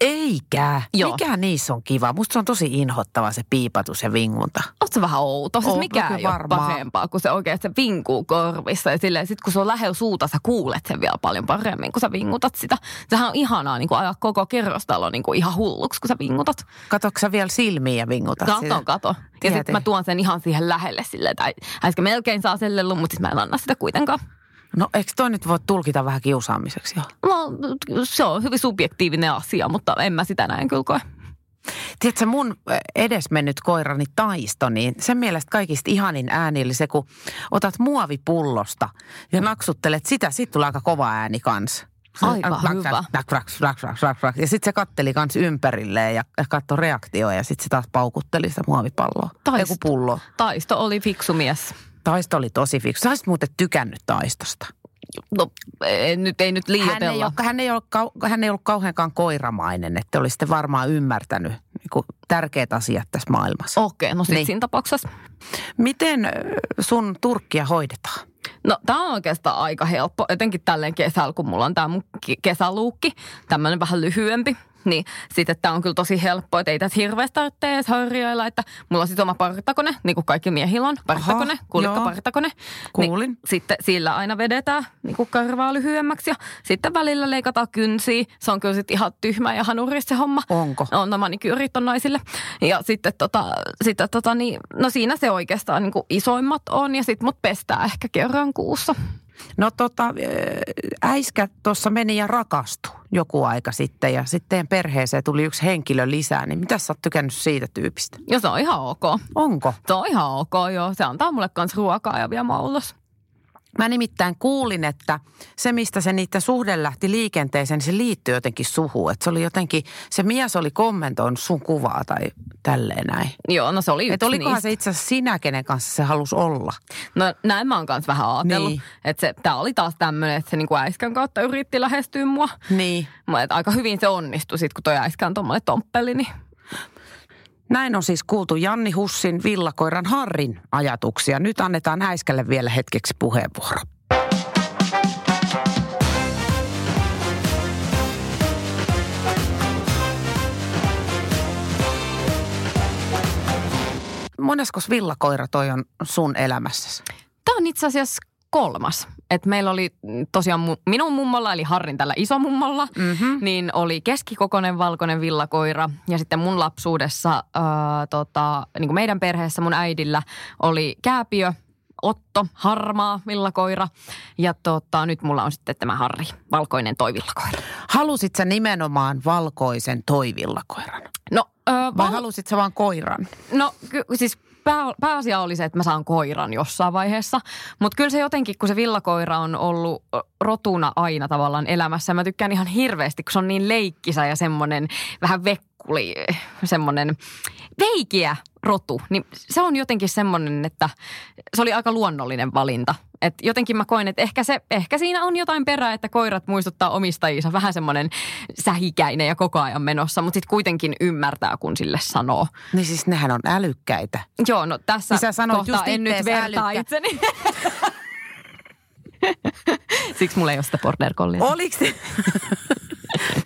Eikä. Joo. Mikä niissä on kiva? Musta se on tosi inhottava se piipatus ja vingunta. Oot se vähän outo? Siis no ei kyllä ole parempaa, kun se oikeasti se vinkuu korvissa. Ja silleen, sit kun se on lähellä suuta, sä kuulet sen vielä paljon paremmin, kun sä vingutat sitä. Sehän on ihanaa niin kuin ajaa koko kerrostalo niin kuin ihan hulluksi, kun sä vingutat. Katoksa sä vielä silmiä ja vingutat sitä? Kato, kato. Ja sitten mä tuon sen ihan siihen lähelle silleen, että ai- äsken melkein saa sen lellun, mutta sitten mä en anna sitä kuitenkaan. No eikö toi nyt voi tulkita vähän kiusaamiseksi jo? No, se on hyvin subjektiivinen asia, mutta en mä sitä näin kyllä koe. Tiedätkö, mun edesmennyt koirani Taisto, niin sen mielestä kaikista ihanin ääni oli se, kun otat muovipullosta ja naksuttelet sitä, sit tulee aika kova ääni kanssa. Aika hyvä. Ja sitten se katteli kans ympärilleen ja katsoi reaktioa ja sitten se taas paukutteli sitä muovipalloa. Taisto. Joku pullo. Taisto oli fiksu mies. Taisto oli tosi fiksu. Sä olisit muuten tykännyt Taistosta. No ei nyt, ei nyt Hän ei, liioitella. ole, hän, ei ollut, kau- hän ei ollut kauheankaan koiramainen, että olisitte varmaan ymmärtänyt niin kuin tärkeät asiat tässä maailmassa. Okei, no sitten Niin. siinä tapauksessa. Miten sun turkkia hoidetaan? No tämä on oikeastaan aika helppo, etenkin tälleen kesällä, kun mulla on tämä mun ki- kesäluukki, tämmöinen vähän lyhyempi. Niin sitten tämä on kyllä tosi helppo, että ei tässä hirveästi tarvitse edes harjoilla, että mulla on sitten oma partakone, niin kuin kaikki miehillä on, partakone, Aha, kuulikka joo. partakone. Kuulin. Niin sitten sillä aina vedetään niin kuin karvaa lyhyemmäksi ja sitten välillä leikataan kynsiä. Se on kyllä sitten ihan tyhmä ja hanuris se homma. Onko? On, no manikyyrit on naisille. Ja sitten tota, sitten tota niin, no siinä se oikeastaan niin kuin isoimmat on ja sitten mut pestää ehkä kerran kuussa. No tota, äiskä tuossa meni ja rakastui joku aika sitten ja sitten teidän perheeseen tuli yksi henkilö lisää, niin mitä sä oot tykännyt siitä tyypistä? Ja se on ihan ok. Onko? Se on ihan ok, joo. Se antaa mulle kans ruokaa ja vie mua ulos. Mä nimittäin kuulin, että se mistä se niiden suhde lähti liikenteeseen, niin se liittyy jotenkin suhuun. Että se oli jotenkin, se mies oli kommentoinut sun kuvaa tai tälleen näin. Joo, no se oli yksi Että olikohan niistä. se itse asiassa sinä, kenen kanssa se halusi olla? No näin mä oon kans vähän ajatellut. Niin. Että se, tää oli taas tämmönen, että se niinku äiskän kautta yritti lähestyä mua. Niin. Mä, aika hyvin se onnistui sit, kun toi äiskä on tommoinen tomppeli, niin Näin on siis kuultu Janni Hussin villakoiran Harrin ajatuksia. Nyt annetaan Äiskälle vielä hetkeksi puheenvuoro. Moneskos villakoira toi on sun elämässäsi? Tämä on itse asiassa kolmas. Et meillä oli tosiaan minun mummolla, eli Harrin tällä isomummolla, Mm-hmm. niin oli keskikokoinen valkoinen villakoira. Ja sitten mun lapsuudessa, ää, tota, niin kuin meidän perheessä mun äidillä oli kääpiö, Otto, harmaa villakoira. Ja tota, nyt mulla on sitten tämä Harri, valkoinen toi villakoira. Halusit sä nimenomaan valkoisen toivillakoiran? No, ää, Vai val- halusit sä vaan koiran? No ky- siis pää, pääasia oli se, että mä saan koiran jossain vaiheessa. Mutta kyllä se jotenkin, kun se villakoira on ollut rotuna aina tavallaan elämässä. Mä tykkään ihan hirveästi, kun se on niin leikkisä ja semmoinen vähän vekkuli, semmoinen veikiä rotu. Niin se on jotenkin semmoinen, että se oli aika luonnollinen valinta. Et jotenkin mä koen, että ehkä, se, ehkä siinä on jotain perää, että koirat muistuttaa omistajinsa vähän semmoinen sähikäinen ja koko ajan menossa, mutta sitten kuitenkin ymmärtää, kun sille sanoo. Niin siis nehän on älykkäitä. Joo, no tässä Niin sä sanoit kohtaa just en nyt vertaa älykkä- itseni. Siksi mulla ei ole sitä border collia. Oliks se?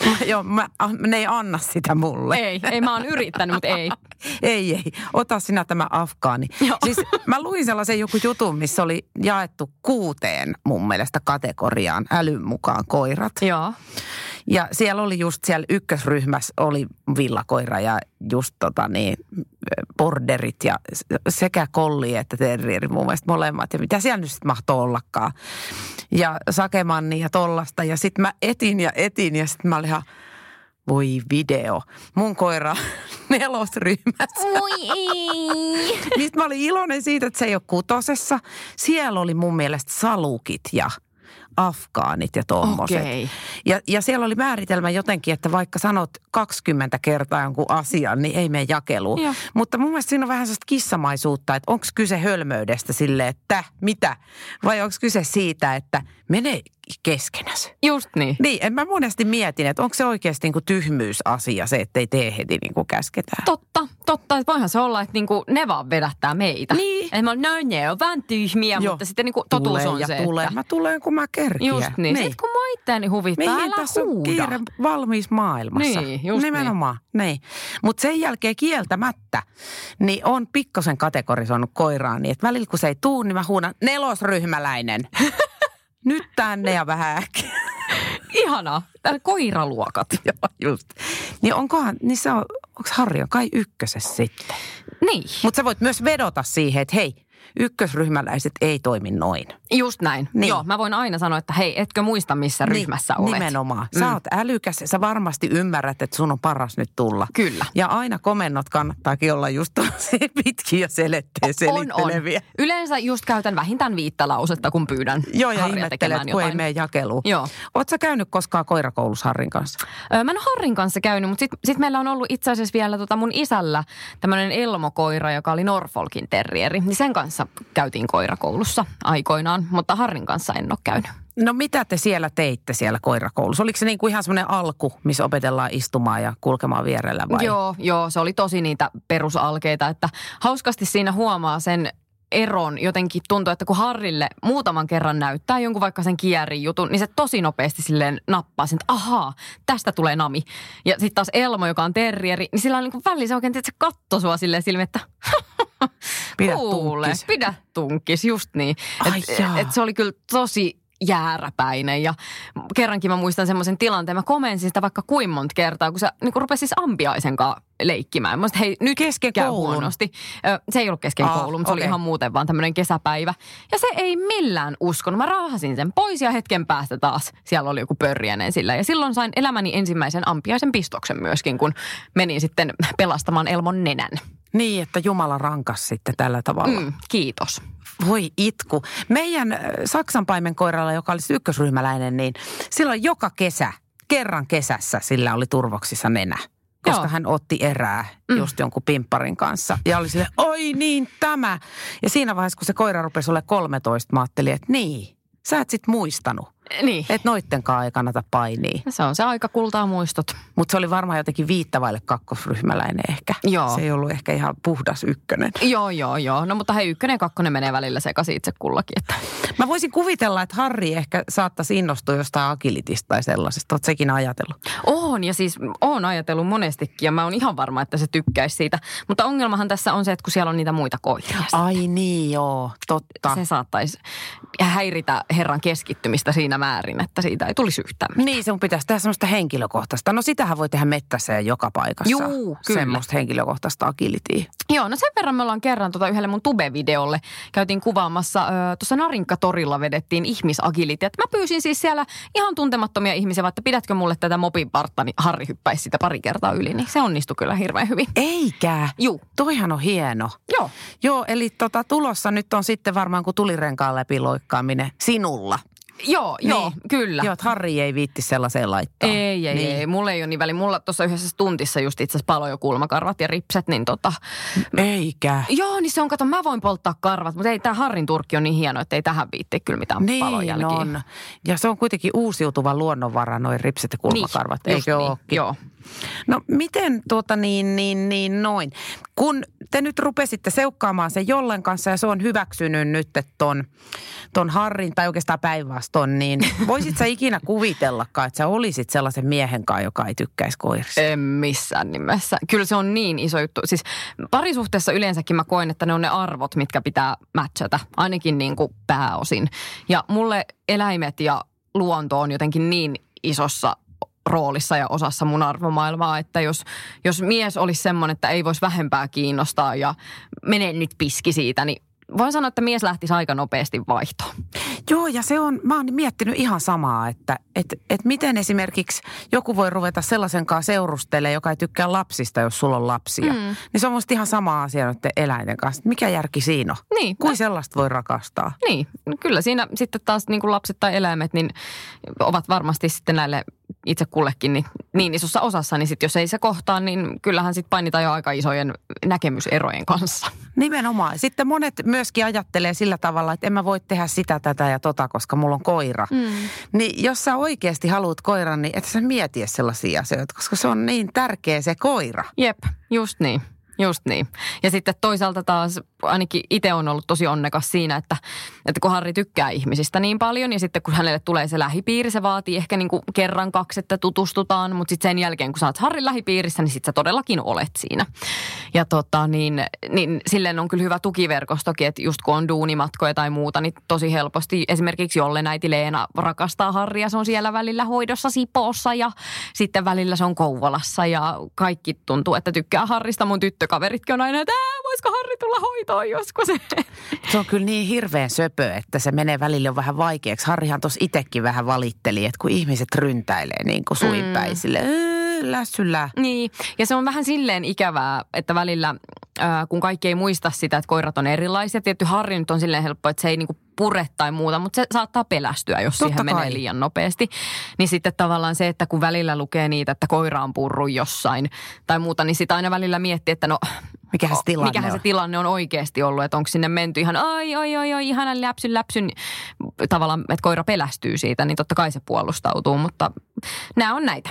Mä- Joo, mä, ah, ne ei anna sitä mulle. Ei, ei mä oon yrittänyt, mutta ei. Ei, ei. Ota sinä tämä afgaani. Joo. Siis mä luin sellaisen joku jutun, missä oli jaettu kuuteen mun mielestä kategoriaan älyn mukaan koirat. Joo. Ja siellä oli just siellä ykkösryhmässä oli villakoira ja just tota niin, borderit ja sekä kolli että terrieri mun mielestä molemmat. Ja mitä siellä nyt sitten mahtoo ollakaan. Ja sakemanni ja tollasta. Ja sitten mä etin ja etin ja sitten mä olin ihan, voi video. Mun koira nelosryhmässä. Oi ei. Mistä mä olin iloinen siitä, että se ei ole kutosessa. Siellä oli mun mielestä salukit ja afgaanit ja tommoset. Okei. Ja, ja siellä oli määritelmä jotenkin, että vaikka sanot 20 kertaa jonkun asian, niin ei mene jakeluun. Joo. Mutta mun mielestä siinä on vähän sellaista kissamaisuutta, että onko kyse hölmöydestä sille, että mitä? Vai onko kyse siitä, että mene keskenäs? Just niin. Niin, en mä monesti mietin, että onko se oikeasti niin kuin tyhmyysasia se, että ei tee heti niin kuin käsketään. Totta, totta. Että voihan se olla, että niinku ne vaan vedättää meitä. Niin. Että mä no ne on vähän tyhmiä, Joo. mutta sitten niinku totuus tulee on ja se, tulee. että... Mä tulen, kun mä kerkiän. Just niin. niin. Sitten kun mua itteeni huvittaa, Mihin älä tässä on huuda. kiire valmiissa maailmassa? Niin, just Nimenomaan, niin. Mutta sen jälkeen kieltämättä, niin on pikkasen kategorisoinut koiraan niin, että välillä kun se ei tuu, niin mä huudan nelosryhmäläinen. Nyt tänne ja vähän äkkiä. Ihanaa. Täällä koiraluokat. Joo, just. Niin onkohan, niin se on, onko Harri on kai ykkösessä sitten? Niin. Mutta sä voit myös vedota siihen, että hei, ykkösryhmäläiset ei toimi noin. Just näin. Niin. Joo, mä voin aina sanoa, että hei, etkö muista missä ryhmässä niin, olet? Nimenomaan. Sä Mm. oot älykäs, sä varmasti ymmärrät, että sun on paras nyt tulla. Kyllä. Ja aina komennot kannattaakin olla just tosi pitkiä ja seletteen On, on. selitteleviä. Yleensä just käytän vähintään viittä lausetta, kun pyydän Joo, ja ihmettelet, kun ei jotain. mene jakeluun. Joo. Oot sä käynyt koskaan koirakoulussa Harrin kanssa? Öö, Mä en ole Harrin kanssa käynyt, mutta sitten sit meillä on ollut itse asiassa vielä tota mun isällä tämmöinen elmokoira, joka oli Norfolkin terrieri. Niin sen kanssa käytiin koirakoulussa aikoinaan, mutta Harrin kanssa en ole käynyt. No mitä te siellä teitte siellä koirakoulussa? Oliko se niin kuin ihan semmoinen alku, missä opetellaan istumaan ja kulkemaan vierellä vai? Joo, joo, se oli tosi niitä perusalkeita, että hauskasti siinä huomaa sen eron jotenkin tuntuu, että kun Harrille muutaman kerran näyttää jonkun vaikka sen kierin jutun, niin se tosi nopeasti silleen nappaa sen, että ahaa, tästä tulee nami. Ja sitten taas Elmo, joka on terrieri, niin sillä on niin kuin välissä oikein, että se katto sua silleen silmiin, että Pidä kuule, tunkkis. pidä tunkkis, just niin. Ai Et, jaa. et se oli kyllä tosi jääräpäinen ja kerrankin mä muistan semmoisen tilanteen, mä komensin sitä vaikka kuin monta kertaa, kun se niin rupesi siis ampiaisen kanssa leikkimään. Mä sanoin, hei, nyt Kesken käy koulun? huonosti. Ö, se ei ollut kesken Ah, koulun, mutta se oli ihan muuten vaan tämmöinen kesäpäivä. Ja se ei millään uskonut. Mä raahasin sen pois ja hetken päästä taas siellä oli joku pörjänen sillä. Ja silloin sain elämäni ensimmäisen ampiaisen pistoksen myöskin, kun menin sitten pelastamaan Elmon nenän. Niin, että Jumala rankas sitten tällä tavalla. Mm, kiitos. Voi itku. Meidän äh, Saksanpaimen koiralla, joka oli ykkösryhmäläinen, niin silloin joka kesä, kerran kesässä sillä oli turvoksissa nenä. Koska Joo. hän otti erää just jonkun pimpparin kanssa. Ja oli sille, oi niin tämä. Ja siinä vaiheessa, kun se koira rupesi olla 13, mä ajattelin, että niin, sä et sit muistanut. Niin. Että noittenkaan ei kannata painia. Se on se aika kultaa muistot. Mutta se oli varmaan jotenkin viittavaille kakkosryhmäläinen ehkä. Joo. Se ei ollut ehkä ihan puhdas ykkönen. Joo, joo, joo. No mutta hei, ykkönen ja kakkonen menee välillä sekaisin itse kullakin. Että. Mä voisin kuvitella, että Harri ehkä saattaisi innostua jostain agilitista tai sellaisesta. Oot sekin ajatellut? Oon ja siis oon ajatellut monestikin ja mä oon ihan varma, että se tykkäisi siitä. Mutta ongelmahan tässä on se, että kun siellä on niitä muita koiria. Ai niin, joo, totta. Se saattaisi häiritä herran keskittymistä siinä määrin, että siitä ei tulisi yhtään mitään. Niin, sun pitäisi tehdä semmoista henkilökohtaista. No sitähän voi tehdä mettässä ja joka paikassa. Juu, kyllä. Semmoista henkilökohtaista agilitia. Joo, no sen verran me ollaan kerran tuota yhdelle mun tube-videolle käytiin kuvaamassa, tuossa Narinkatorilla vedettiin ihmisagility. Et Mä pyysin siis siellä ihan tuntemattomia ihmisiä, että pidätkö mulle tätä mopinpartta, niin Harri hyppäisi sitä pari kertaa yli, niin se onnistui kyllä hirveän hyvin. Eikä. Juu. Toihan on hieno. Joo. Joo, eli tota, tulossa nyt on sitten varmaan kuin tulirenkaan läpi loikkaaminen sinulla. Joo, joo, Niin. kyllä. Joo, että Harri ei viitti sellaiseen laittaa. Ei, ei, niin. ei. Mulla ei ole niin väliä. Mulla tuossa yhdessä tuntissa just itse asiassa jo kulmakarvat ja ripset, niin tota... Eikä. Joo, niin se on, kato, mä voin polttaa karvat, mutta ei tämä Harrin turkki on niin hieno, että ei tähän viitti kyllä mitään Niin palojälkiä. on. Ja se on kuitenkin uusiutuva luonnonvara, noin ripset ja kulmakarvat, Niin, eikö niin. ookin? Joo. No miten tuota niin, niin, niin noin. Kun te nyt rupesitte seukkaamaan sen jollen kanssa ja se on hyväksynyt nyt ton, ton Harrin tai oikeastaan päinvastoin, niin voisit sä ikinä kuvitellakaan, että sä olisit sellaisen miehen kanssa, joka ei tykkäisi koirista? En missään nimessä. Kyllä se on niin iso juttu. Siis parisuhteessa yleensäkin mä koen, että ne on ne arvot, mitkä pitää matchata, ainakin niin kuin pääosin. Ja mulle eläimet ja luonto on jotenkin niin isossa roolissa ja osassa mun arvomaailmaa, että jos, jos mies olisi semmoinen, että ei voisi vähempää kiinnostaa ja menee nyt piski siitä, niin voin sanoa, että mies lähtisi aika nopeasti vaihtoon. Joo, ja se on, mä oon miettinyt ihan samaa, että et, et miten esimerkiksi joku voi ruveta sellaisen kanssa seurustelemaan, joka ei tykkää lapsista, jos sulla on lapsia. Mm. Niin se on musta ihan sama asia noiden eläinten kanssa. Mikä järki siinä on? Niin, Kuin sellaista voi rakastaa? Niin, no kyllä siinä sitten taas niin kuin lapset tai eläimet niin ovat varmasti sitten näille itse kullekin niin, niin isossa osassa, niin sitten jos ei se kohtaa, niin kyllähän sitten painitaan jo aika isojen näkemyserojen kanssa. Nimenomaan. Sitten monet myöskin ajattelee sillä tavalla, että en mä voi tehdä sitä, tätä ja tota, koska mulla on koira. Mm. Niin jos sä oikeasti haluat koiran, niin et sä mieti sellaisia asioita, koska se on niin tärkeä se koira. Jep, just niin. Just niin. Ja sitten toisaalta taas ainakin itse on ollut tosi onnekas siinä, että, että kun Harri tykkää ihmisistä niin paljon ja sitten kun hänelle tulee se lähipiiri, se vaatii ehkä niin kuin kerran kaksi, että tutustutaan, mutta sitten sen jälkeen kun sä oot Harrin lähipiirissä, niin sitten sä todellakin olet siinä. Ja tota niin, niin silleen on kyllä hyvä tukiverkostokin, että just kun on duunimatkoja tai muuta, niin tosi helposti esimerkiksi jolle äiti Leena rakastaa Harria, se on siellä välillä hoidossa Sipoossa ja sitten välillä se on Kouvolassa ja kaikki tuntuu, että tykkää Harrista. Mun tyttö tyttökaveritkin on aina, että voisiko Harri tulla hoitoon joskus. Se on kyllä niin hirveän söpö, että se menee välillä vähän vaikeaksi. Harrihan tuossa itsekin vähän valitteli, että kun ihmiset ryntäilee niin kuin suinpäisille, mm. lässyllä. Niin, ja se on vähän silleen ikävää, että välillä kun kaikki ei muista sitä, että koirat on erilaisia. Tietty Harri nyt on silleen helppo, että se ei niinku pure tai muuta, mutta se saattaa pelästyä, jos Totta siihen kai. menee liian nopeasti. Niin sitten tavallaan se, että kun välillä lukee niitä, että koira on purru jossain tai muuta, niin sitä aina välillä miettii, että no Mikähän se tilanne mikähän on? se tilanne on oikeasti ollut, että onko sinne menty ihan ai, ai, ai, ai, ihana läpsyn, läpsyn, tavallaan, että koira pelästyy siitä, niin totta kai se puolustautuu, mutta nämä on näitä.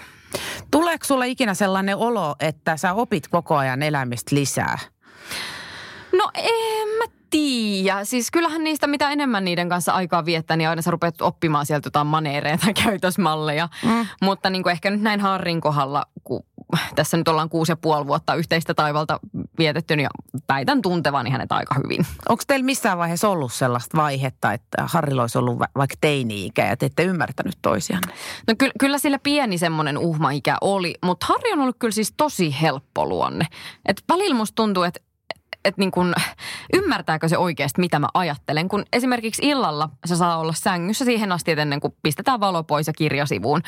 Tuleeko sulle ikinä sellainen olo, että sä opit koko ajan elämistä lisää? No en mä tiedä. Siis kyllähän niistä, mitä enemmän niiden kanssa aikaa viettää, niin aina sä rupeat oppimaan sieltä jotain maneereja tai käytösmalleja. Mm. Mutta niin kuin ehkä nyt näin Harrin kohdalla, kun tässä nyt ollaan kuusi ja puoli vuotta yhteistä taivalta vietetty, niin väitän tuntevani hänet aika hyvin. Onko teillä missään vaiheessa ollut sellaista vaihetta, että Harrilla olisi ollut vaikka teini-ikä ja te ette ymmärtänyt toisianne? No ky- kyllä sillä pieni semmoinen uhma-ikä oli, mutta Harri on ollut kyllä siis tosi helppo luonne. Et välillä musta tuntuu, että että niin kun, ymmärtääkö se oikeasti, mitä mä ajattelen. Kun esimerkiksi illalla se saa olla sängyssä siihen asti, että ennen kuin pistetään valo pois ja kirjasivuun.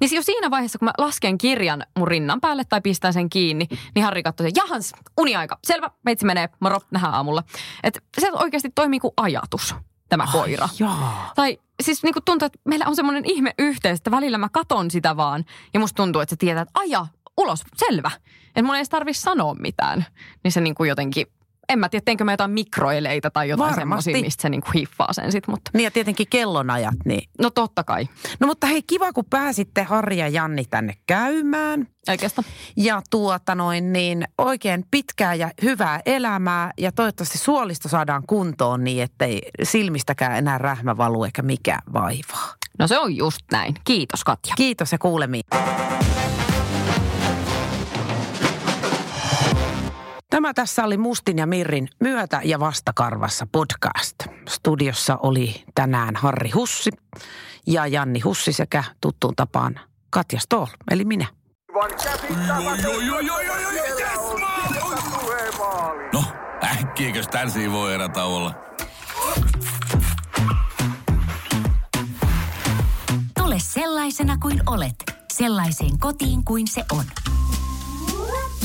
Niin jo siinä vaiheessa, kun mä lasken kirjan mun rinnan päälle tai pistän sen kiinni, niin Harri katsoi, jahans, uniaika, selvä, meitsi menee, moro, nähdään aamulla. Että se oikeasti toimii kuin ajatus tämä Ai koira. Jaa. Tai siis niin tuntuu, että meillä on semmoinen ihme yhteys, että välillä mä katon sitä vaan ja musta tuntuu, että se tietää, että aja, ulos, selvä. Että mun ei edes tarvitse sanoa mitään. Niin se niin kuin jotenkin en mä tiedä, teinkö mä jotain mikroeleitä tai jotain semmoisia, mistä se niinku hiffaa sen sit, mutta. Niin ja tietenkin kellonajat, niin. No totta kai. No mutta hei, kiva kun pääsitte Harri ja Janni tänne käymään. Oikeastaan. Ja tuota noin niin oikein pitkää ja hyvää elämää ja toivottavasti suolisto saadaan kuntoon niin, ettei silmistäkään enää rähmä valu eikä mikään vaivaa. No se on just näin. Kiitos Katja. Kiitos ja kuulemiin. Tämä tässä oli Mustin ja Mirrin myötä- ja vastakarvassa podcast. Studiossa oli tänään Harri Hussi ja Janni Hussi sekä tuttuun tapaan Katja Stoll, eli minä. No, äkkiäkös tän voi erä olla? Tule sellaisena kuin olet, sellaiseen kotiin kuin se on.